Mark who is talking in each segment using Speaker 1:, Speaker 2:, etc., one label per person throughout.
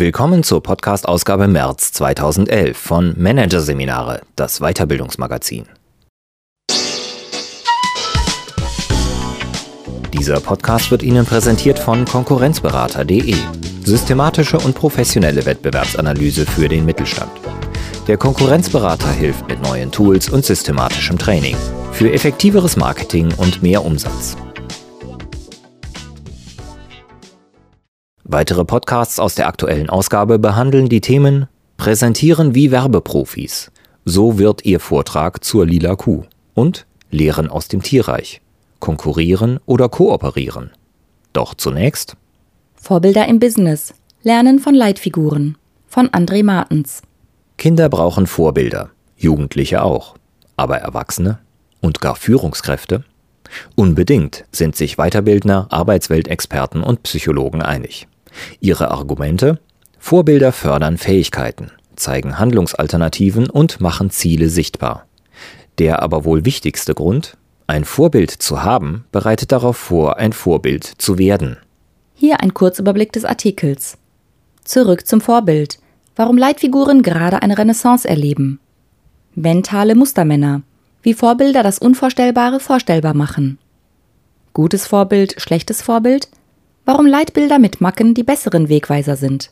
Speaker 1: Willkommen zur Podcast-Ausgabe März 2011 von Managerseminare, das Weiterbildungsmagazin. Dieser Podcast wird Ihnen präsentiert von Konkurrenzberater.de. Systematische und professionelle Wettbewerbsanalyse für den Mittelstand. Der Konkurrenzberater hilft mit neuen Tools und systematischem Training für effektiveres Marketing und mehr Umsatz. Weitere Podcasts aus der aktuellen Ausgabe behandeln die Themen Präsentieren wie Werbeprofis. So wird Ihr Vortrag zur lila Kuh. Und Lehren aus dem Tierreich. Konkurrieren oder kooperieren. Doch zunächst
Speaker 2: Vorbilder im Business. Lernen von Leitfiguren. Von André Martens.
Speaker 1: Kinder brauchen Vorbilder, Jugendliche auch. Aber Erwachsene und gar Führungskräfte? Unbedingt sind sich Weiterbildner, Arbeitsweltexperten und Psychologen einig. Ihre Argumente? Vorbilder fördern Fähigkeiten, zeigen Handlungsalternativen und machen Ziele sichtbar. Der aber wohl wichtigste Grund? Ein Vorbild zu haben, bereitet darauf vor, ein Vorbild zu werden.
Speaker 2: Hier ein Kurzüberblick des Artikels. Zurück zum Vorbild. Warum Leitfiguren gerade eine Renaissance erleben. Mentale Mustermänner. Wie Vorbilder das Unvorstellbare vorstellbar machen. Gutes Vorbild, schlechtes Vorbild? Warum Leitbilder mit Macken die besseren Wegweiser sind.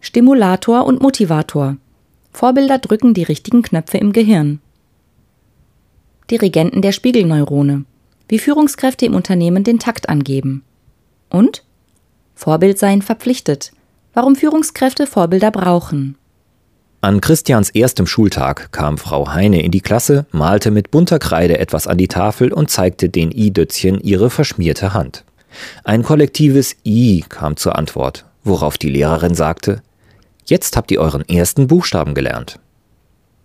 Speaker 2: Stimulator und Motivator. Vorbilder drücken die richtigen Knöpfe im Gehirn. Dirigenten der Spiegelneurone. Wie Führungskräfte im Unternehmen den Takt angeben. Und Vorbild sein verpflichtet. Warum Führungskräfte Vorbilder brauchen.
Speaker 1: An Christians erstem Schultag kam Frau Heine in die Klasse, malte mit bunter Kreide etwas an die Tafel und zeigte den I-Dötzchen ihre verschmierte Hand. Ein kollektives I kam zur Antwort, worauf die Lehrerin sagte, Jetzt habt ihr euren ersten Buchstaben gelernt.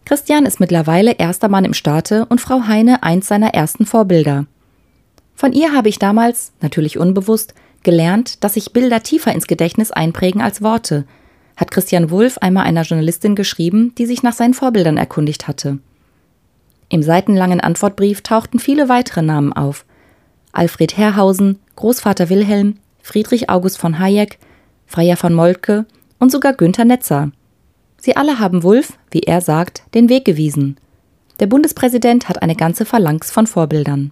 Speaker 2: Christian ist mittlerweile erster Mann im Staate und Frau Heine eins seiner ersten Vorbilder. Von ihr habe ich damals, natürlich unbewusst, gelernt, dass sich Bilder tiefer ins Gedächtnis einprägen als Worte, hat Christian Wulff einmal einer Journalistin geschrieben, die sich nach seinen Vorbildern erkundigt hatte. Im seitenlangen Antwortbrief tauchten viele weitere Namen auf. Alfred Herrhausen, Großvater Wilhelm, Friedrich August von Hayek, Freier von Moltke und sogar Günther Netzer. Sie alle haben Wulff, wie er sagt, den Weg gewiesen. Der Bundespräsident hat eine ganze Phalanx von Vorbildern.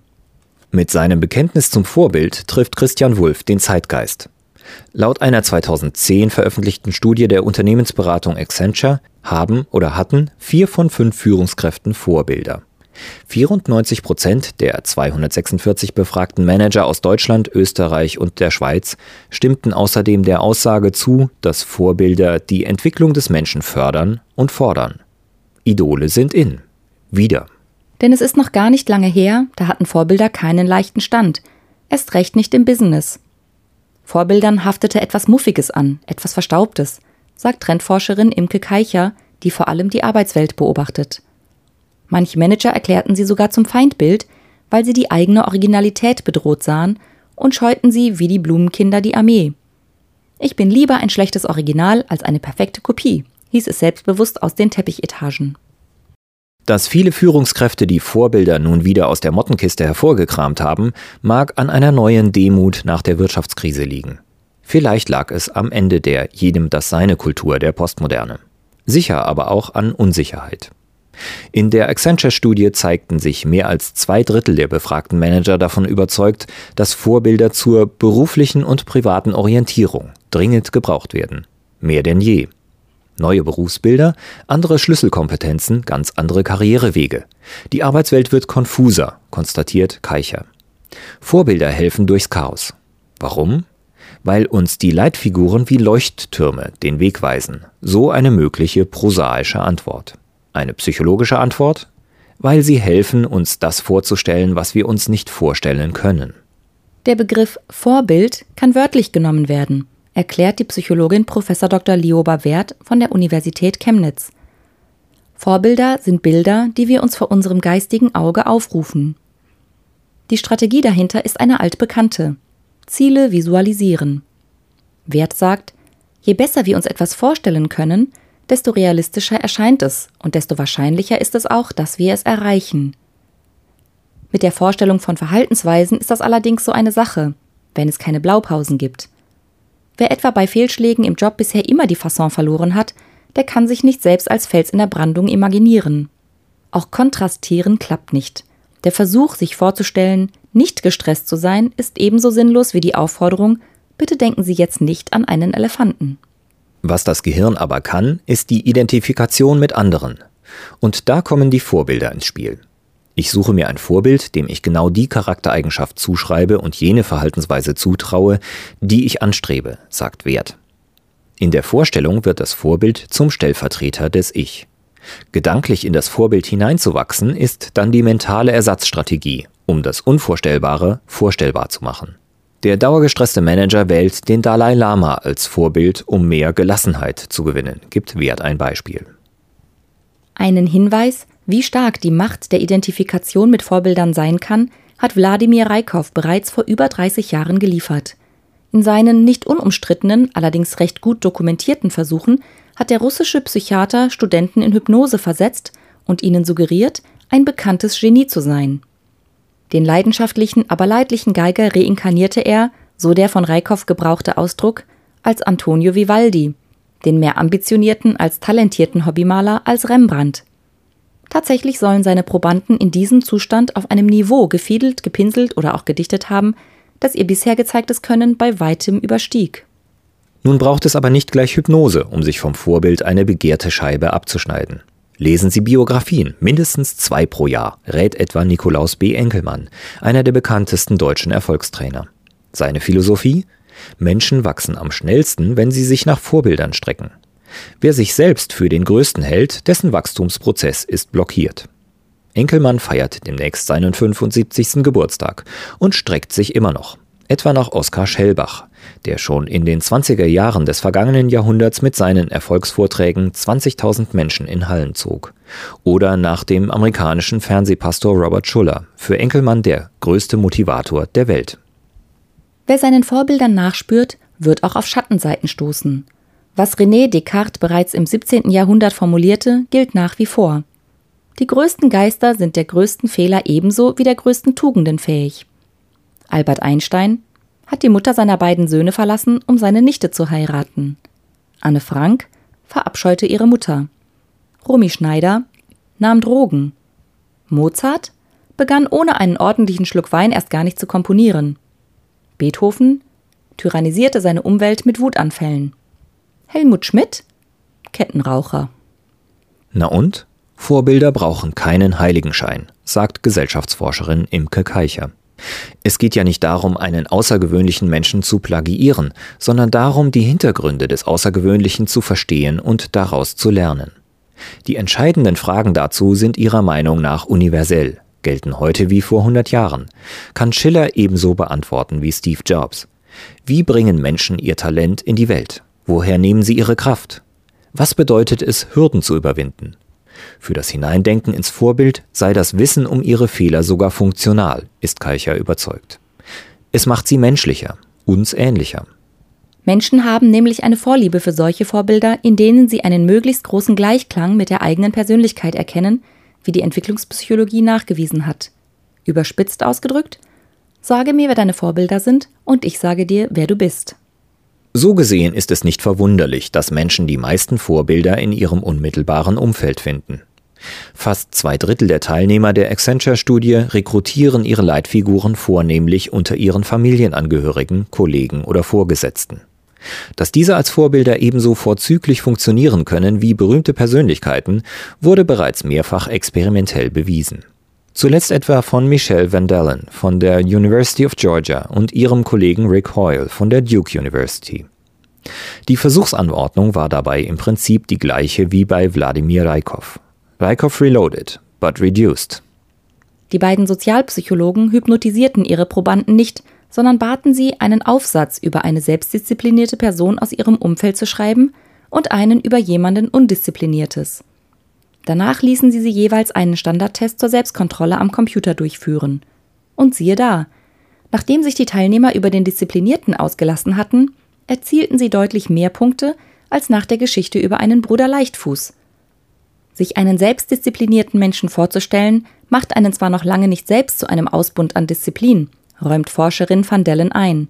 Speaker 1: Mit seinem Bekenntnis zum Vorbild trifft Christian Wulff den Zeitgeist. Laut einer 2010 veröffentlichten Studie der Unternehmensberatung Accenture haben oder hatten vier von fünf Führungskräften Vorbilder. 94 Prozent der 246 befragten Manager aus Deutschland, Österreich und der Schweiz stimmten außerdem der Aussage zu, dass Vorbilder die Entwicklung des Menschen fördern und fordern. Idole sind in. Wieder.
Speaker 2: Denn es ist noch gar nicht lange her, da hatten Vorbilder keinen leichten Stand. Erst recht nicht im Business. Vorbildern haftete etwas Muffiges an, etwas Verstaubtes, sagt Trendforscherin Imke Keicher, die vor allem die Arbeitswelt beobachtet. Manche Manager erklärten sie sogar zum Feindbild, weil sie die eigene Originalität bedroht sahen und scheuten sie wie die Blumenkinder die Armee. Ich bin lieber ein schlechtes Original als eine perfekte Kopie, hieß es selbstbewusst aus den Teppichetagen.
Speaker 1: Dass viele Führungskräfte die Vorbilder nun wieder aus der Mottenkiste hervorgekramt haben, mag an einer neuen Demut nach der Wirtschaftskrise liegen. Vielleicht lag es am Ende der jedem das seine Kultur der Postmoderne. Sicher aber auch an Unsicherheit. In der Accenture-Studie zeigten sich mehr als zwei Drittel der befragten Manager davon überzeugt, dass Vorbilder zur beruflichen und privaten Orientierung dringend gebraucht werden. Mehr denn je. Neue Berufsbilder, andere Schlüsselkompetenzen, ganz andere Karrierewege. Die Arbeitswelt wird konfuser, konstatiert Keicher. Vorbilder helfen durchs Chaos. Warum? Weil uns die Leitfiguren wie Leuchttürme den Weg weisen. So eine mögliche prosaische Antwort. Eine psychologische Antwort? Weil sie helfen, uns das vorzustellen, was wir uns nicht vorstellen können.
Speaker 2: Der Begriff Vorbild kann wörtlich genommen werden, erklärt die Psychologin Prof. Dr. Lioba Wert von der Universität Chemnitz. Vorbilder sind Bilder, die wir uns vor unserem geistigen Auge aufrufen. Die Strategie dahinter ist eine altbekannte. Ziele visualisieren. Wert sagt, je besser wir uns etwas vorstellen können, desto realistischer erscheint es und desto wahrscheinlicher ist es auch, dass wir es erreichen. Mit der Vorstellung von Verhaltensweisen ist das allerdings so eine Sache, wenn es keine Blaupausen gibt. Wer etwa bei Fehlschlägen im Job bisher immer die Fasson verloren hat, der kann sich nicht selbst als Fels in der Brandung imaginieren. Auch kontrastieren klappt nicht. Der Versuch, sich vorzustellen, nicht gestresst zu sein, ist ebenso sinnlos wie die Aufforderung, bitte denken Sie jetzt nicht an einen Elefanten.
Speaker 1: Was das Gehirn aber kann, ist die Identifikation mit anderen. Und da kommen die Vorbilder ins Spiel. Ich suche mir ein Vorbild, dem ich genau die Charaktereigenschaft zuschreibe und jene Verhaltensweise zutraue, die ich anstrebe, sagt Wert. In der Vorstellung wird das Vorbild zum Stellvertreter des Ich. Gedanklich in das Vorbild hineinzuwachsen, ist dann die mentale Ersatzstrategie, um das Unvorstellbare vorstellbar zu machen. Der dauergestresste Manager wählt den Dalai Lama als Vorbild, um mehr Gelassenheit zu gewinnen, gibt Wert ein Beispiel.
Speaker 2: Einen Hinweis, wie stark die Macht der Identifikation mit Vorbildern sein kann, hat Wladimir Reikow bereits vor über 30 Jahren geliefert. In seinen nicht unumstrittenen, allerdings recht gut dokumentierten Versuchen hat der russische Psychiater Studenten in Hypnose versetzt und ihnen suggeriert, ein bekanntes Genie zu sein. Den leidenschaftlichen, aber leidlichen Geiger reinkarnierte er, so der von Reikow gebrauchte Ausdruck, als Antonio Vivaldi, den mehr ambitionierten als talentierten Hobbymaler als Rembrandt. Tatsächlich sollen seine Probanden in diesem Zustand auf einem Niveau gefiedelt, gepinselt oder auch gedichtet haben, das ihr bisher gezeigtes Können bei weitem überstieg.
Speaker 1: Nun braucht es aber nicht gleich Hypnose, um sich vom Vorbild eine begehrte Scheibe abzuschneiden. Lesen Sie Biografien, mindestens zwei pro Jahr, rät etwa Nikolaus B. Enkelmann, einer der bekanntesten deutschen Erfolgstrainer. Seine Philosophie? Menschen wachsen am schnellsten, wenn sie sich nach Vorbildern strecken. Wer sich selbst für den Größten hält, dessen Wachstumsprozess ist blockiert. Enkelmann feiert demnächst seinen 75. Geburtstag und streckt sich immer noch. Etwa nach Oskar Schellbach, der schon in den 20er Jahren des vergangenen Jahrhunderts mit seinen Erfolgsvorträgen 20.000 Menschen in Hallen zog. Oder nach dem amerikanischen Fernsehpastor Robert Schuller, für Enkelmann der größte Motivator der Welt.
Speaker 2: Wer seinen Vorbildern nachspürt, wird auch auf Schattenseiten stoßen. Was René Descartes bereits im 17. Jahrhundert formulierte, gilt nach wie vor. Die größten Geister sind der größten Fehler ebenso wie der größten Tugenden fähig. Albert Einstein hat die Mutter seiner beiden Söhne verlassen, um seine Nichte zu heiraten. Anne Frank verabscheute ihre Mutter. Romy Schneider nahm Drogen. Mozart begann ohne einen ordentlichen Schluck Wein erst gar nicht zu komponieren. Beethoven tyrannisierte seine Umwelt mit Wutanfällen. Helmut Schmidt Kettenraucher.
Speaker 1: Na und? Vorbilder brauchen keinen Heiligenschein, sagt Gesellschaftsforscherin Imke Keicher. Es geht ja nicht darum, einen außergewöhnlichen Menschen zu plagiieren, sondern darum, die Hintergründe des Außergewöhnlichen zu verstehen und daraus zu lernen. Die entscheidenden Fragen dazu sind ihrer Meinung nach universell, gelten heute wie vor 100 Jahren, kann Schiller ebenso beantworten wie Steve Jobs. Wie bringen Menschen ihr Talent in die Welt? Woher nehmen sie ihre Kraft? Was bedeutet es, Hürden zu überwinden? Für das Hineindenken ins Vorbild sei das Wissen um ihre Fehler sogar funktional, ist Keicher überzeugt. Es macht sie menschlicher, uns ähnlicher.
Speaker 2: Menschen haben nämlich eine Vorliebe für solche Vorbilder, in denen sie einen möglichst großen Gleichklang mit der eigenen Persönlichkeit erkennen, wie die Entwicklungspsychologie nachgewiesen hat. Überspitzt ausgedrückt, sage mir, wer deine Vorbilder sind, und ich sage dir, wer du bist.
Speaker 1: So gesehen ist es nicht verwunderlich, dass Menschen die meisten Vorbilder in ihrem unmittelbaren Umfeld finden. Fast zwei Drittel der Teilnehmer der Accenture-Studie rekrutieren ihre Leitfiguren vornehmlich unter ihren Familienangehörigen, Kollegen oder Vorgesetzten. Dass diese als Vorbilder ebenso vorzüglich funktionieren können wie berühmte Persönlichkeiten, wurde bereits mehrfach experimentell bewiesen. Zuletzt etwa von Michelle Van Dellen von der University of Georgia und ihrem Kollegen Rick Hoyle von der Duke University. Die Versuchsanordnung war dabei im Prinzip die gleiche wie bei Wladimir Raikov. Raikov reloaded, but reduced.
Speaker 2: Die beiden Sozialpsychologen hypnotisierten ihre Probanden nicht, sondern baten sie, einen Aufsatz über eine selbstdisziplinierte Person aus ihrem Umfeld zu schreiben und einen über jemanden Undiszipliniertes. Danach ließen sie sie jeweils einen Standardtest zur Selbstkontrolle am Computer durchführen. Und siehe da, nachdem sich die Teilnehmer über den Disziplinierten ausgelassen hatten, erzielten sie deutlich mehr Punkte als nach der Geschichte über einen Bruder Leichtfuß. Sich einen selbstdisziplinierten Menschen vorzustellen, macht einen zwar noch lange nicht selbst zu einem Ausbund an Disziplin, räumt Forscherin van Dellen ein.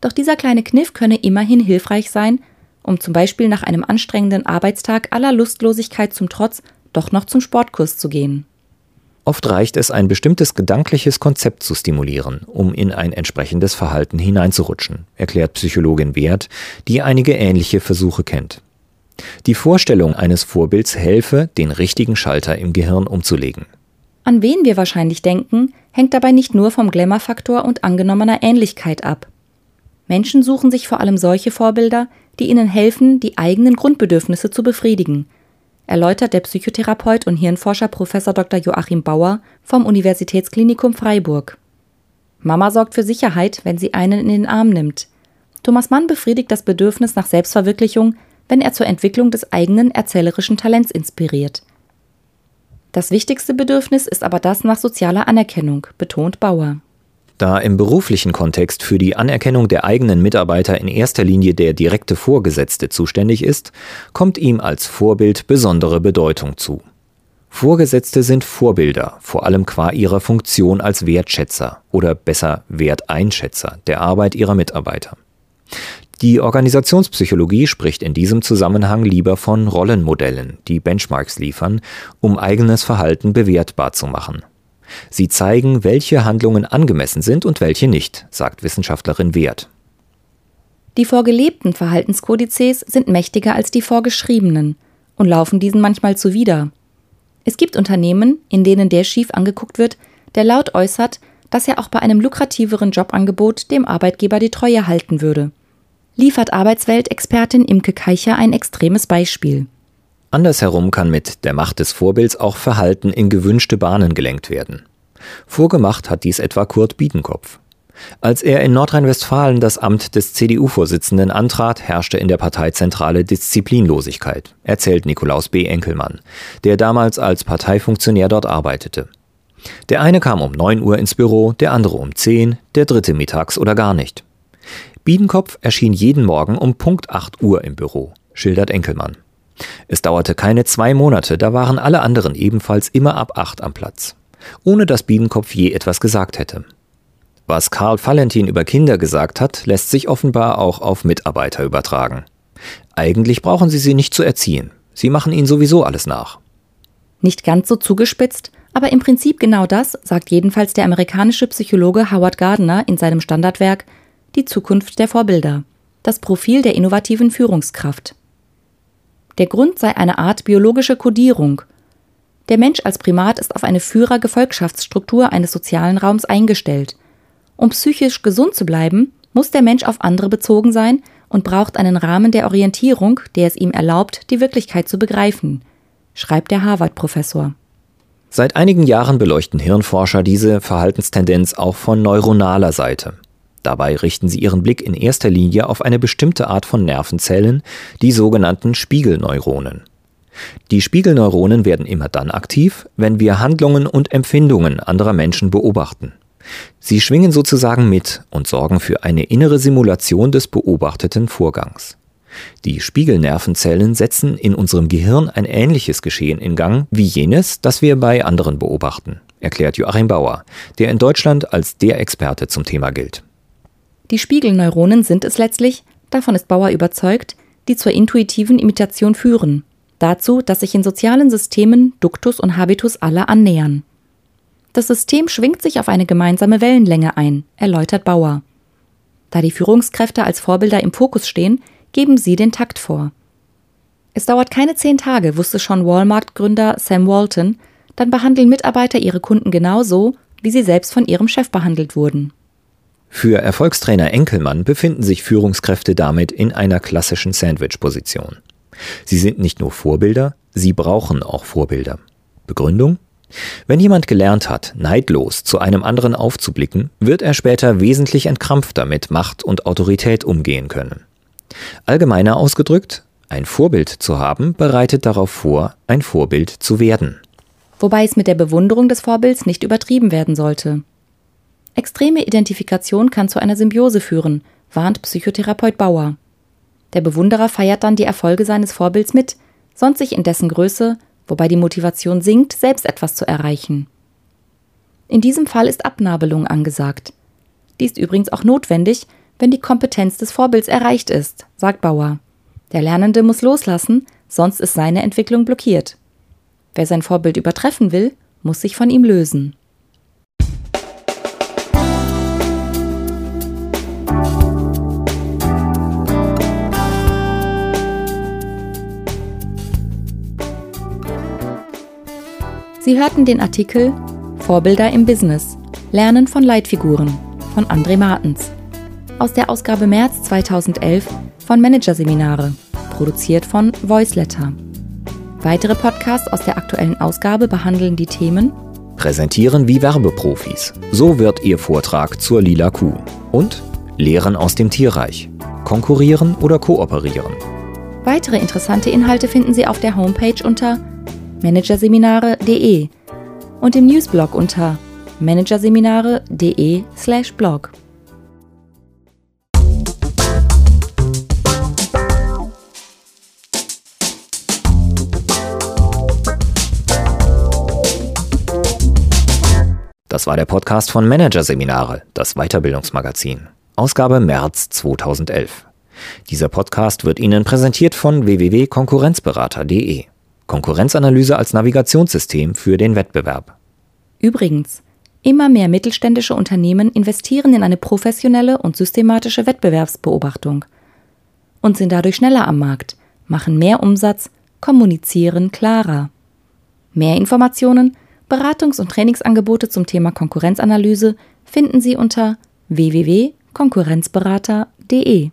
Speaker 2: Doch dieser kleine Kniff könne immerhin hilfreich sein, um zum Beispiel nach einem anstrengenden Arbeitstag aller Lustlosigkeit zum Trotz doch noch zum Sportkurs zu gehen.
Speaker 1: Oft reicht es, ein bestimmtes gedankliches Konzept zu stimulieren, um in ein entsprechendes Verhalten hineinzurutschen, erklärt Psychologin Wert, die einige ähnliche Versuche kennt. Die Vorstellung eines Vorbilds helfe, den richtigen Schalter im Gehirn umzulegen.
Speaker 2: An wen wir wahrscheinlich denken, hängt dabei nicht nur vom Glamour-Faktor und angenommener Ähnlichkeit ab. Menschen suchen sich vor allem solche Vorbilder, die ihnen helfen, die eigenen Grundbedürfnisse zu befriedigen, erläutert der Psychotherapeut und Hirnforscher Prof. Dr. Joachim Bauer vom Universitätsklinikum Freiburg. Mama sorgt für Sicherheit, wenn sie einen in den Arm nimmt. Thomas Mann befriedigt das Bedürfnis nach Selbstverwirklichung, wenn er zur Entwicklung des eigenen erzählerischen Talents inspiriert. Das wichtigste Bedürfnis ist aber das nach sozialer Anerkennung, betont Bauer.
Speaker 1: Da im beruflichen Kontext für die Anerkennung der eigenen Mitarbeiter in erster Linie der direkte Vorgesetzte zuständig ist, kommt ihm als Vorbild besondere Bedeutung zu. Vorgesetzte sind Vorbilder, vor allem qua ihrer Funktion als Wertschätzer oder besser Werteinschätzer der Arbeit ihrer Mitarbeiter. Die Organisationspsychologie spricht in diesem Zusammenhang lieber von Rollenmodellen, die Benchmarks liefern, um eigenes Verhalten bewertbar zu machen. Sie zeigen, welche Handlungen angemessen sind und welche nicht, sagt Wissenschaftlerin Wert.
Speaker 2: Die vorgelebten Verhaltenskodizes sind mächtiger als die vorgeschriebenen und laufen diesen manchmal zuwider. Es gibt Unternehmen, in denen der schief angeguckt wird, der laut äußert, dass er auch bei einem lukrativeren Jobangebot dem Arbeitgeber die Treue halten würde. Liefert Arbeitswelt-Expertin Imke Keicher ein extremes Beispiel.
Speaker 1: Andersherum kann mit der Macht des Vorbilds auch Verhalten in gewünschte Bahnen gelenkt werden. Vorgemacht hat dies etwa Kurt Biedenkopf. Als er in Nordrhein-Westfalen das Amt des CDU-Vorsitzenden antrat, herrschte in der Parteizentrale Disziplinlosigkeit, erzählt Nikolaus B. Enkelmann, der damals als Parteifunktionär dort arbeitete. Der eine kam um 9 Uhr ins Büro, der andere um 10, der dritte mittags oder gar nicht. Biedenkopf erschien jeden Morgen um Punkt 8 Uhr im Büro, schildert Enkelmann. Es dauerte keine zwei Monate, da waren alle anderen ebenfalls immer ab acht am Platz, ohne dass Biedenkopf je etwas gesagt hätte. Was Karl Valentin über Kinder gesagt hat, lässt sich offenbar auch auf Mitarbeiter übertragen. Eigentlich brauchen sie sie nicht zu erziehen. Sie machen ihnen sowieso alles nach.
Speaker 2: Nicht ganz so zugespitzt, aber im Prinzip genau das sagt jedenfalls der amerikanische Psychologe Howard Gardner in seinem Standardwerk Die Zukunft der Vorbilder. Das Profil der innovativen Führungskraft. Der Grund sei eine Art biologische Kodierung. Der Mensch als Primat ist auf eine Führer-Gefolgschaftsstruktur eines sozialen Raums eingestellt. Um psychisch gesund zu bleiben, muss der Mensch auf andere bezogen sein und braucht einen Rahmen der Orientierung, der es ihm erlaubt, die Wirklichkeit zu begreifen, schreibt der Harvard-Professor.
Speaker 1: Seit einigen Jahren beleuchten Hirnforscher diese Verhaltenstendenz auch von neuronaler Seite. Dabei richten sie ihren Blick in erster Linie auf eine bestimmte Art von Nervenzellen, die sogenannten Spiegelneuronen. Die Spiegelneuronen werden immer dann aktiv, wenn wir Handlungen und Empfindungen anderer Menschen beobachten. Sie schwingen sozusagen mit und sorgen für eine innere Simulation des beobachteten Vorgangs. Die Spiegelnervenzellen setzen in unserem Gehirn ein ähnliches Geschehen in Gang wie jenes, das wir bei anderen beobachten, erklärt Joachim Bauer, der in Deutschland als der Experte zum Thema gilt.
Speaker 2: Die Spiegelneuronen sind es letztlich, davon ist Bauer überzeugt, die zur intuitiven Imitation führen, dazu, dass sich in sozialen Systemen Duktus und Habitus alle annähern. Das System schwingt sich auf eine gemeinsame Wellenlänge ein, erläutert Bauer. Da die Führungskräfte als Vorbilder im Fokus stehen, geben sie den Takt vor. Es dauert keine zehn Tage, wusste schon Walmart-Gründer Sam Walton, dann behandeln Mitarbeiter ihre Kunden genauso, wie sie selbst von ihrem Chef behandelt wurden.
Speaker 1: Für Erfolgstrainer Enkelmann befinden sich Führungskräfte damit in einer klassischen Sandwich-Position. Sie sind nicht nur Vorbilder, sie brauchen auch Vorbilder. Begründung? Wenn jemand gelernt hat, neidlos zu einem anderen aufzublicken, wird er später wesentlich entkrampfter mit Macht und Autorität umgehen können. Allgemeiner ausgedrückt, ein Vorbild zu haben bereitet darauf vor, ein Vorbild zu werden.
Speaker 2: Wobei es mit der Bewunderung des Vorbilds nicht übertrieben werden sollte. Extreme Identifikation kann zu einer Symbiose führen, warnt Psychotherapeut Bauer. Der Bewunderer feiert dann die Erfolge seines Vorbilds mit, sonst sich in dessen Größe, wobei die Motivation sinkt, selbst etwas zu erreichen. In diesem Fall ist Abnabelung angesagt. Die ist übrigens auch notwendig, wenn die Kompetenz des Vorbilds erreicht ist, sagt Bauer. Der Lernende muss loslassen, sonst ist seine Entwicklung blockiert. Wer sein Vorbild übertreffen will, muss sich von ihm lösen. Sie hörten den Artikel Vorbilder im Business. Lernen von Leitfiguren von André Martens aus der Ausgabe März 2011 von Managerseminare, produziert von Voiceletter. Weitere Podcasts aus der aktuellen Ausgabe behandeln die Themen
Speaker 1: Präsentieren wie Werbeprofis. So wird Ihr Vortrag zur lila Kuh. Und Lehren aus dem Tierreich. Konkurrieren oder kooperieren.
Speaker 2: Weitere interessante Inhalte finden Sie auf der Homepage unter managerseminare.de und im Newsblog unter managerseminare.de/blog.
Speaker 1: Das war der Podcast von Managerseminare, das Weiterbildungsmagazin. Ausgabe März 2011. Dieser Podcast wird Ihnen präsentiert von www.konkurrenzberater.de. Konkurrenzanalyse als Navigationssystem für den Wettbewerb.
Speaker 2: Übrigens, immer mehr mittelständische Unternehmen investieren in eine professionelle und systematische Wettbewerbsbeobachtung und sind dadurch schneller am Markt, machen mehr Umsatz, kommunizieren klarer. Mehr Informationen, Beratungs- und Trainingsangebote zum Thema Konkurrenzanalyse finden Sie unter www.konkurrenzberater.de.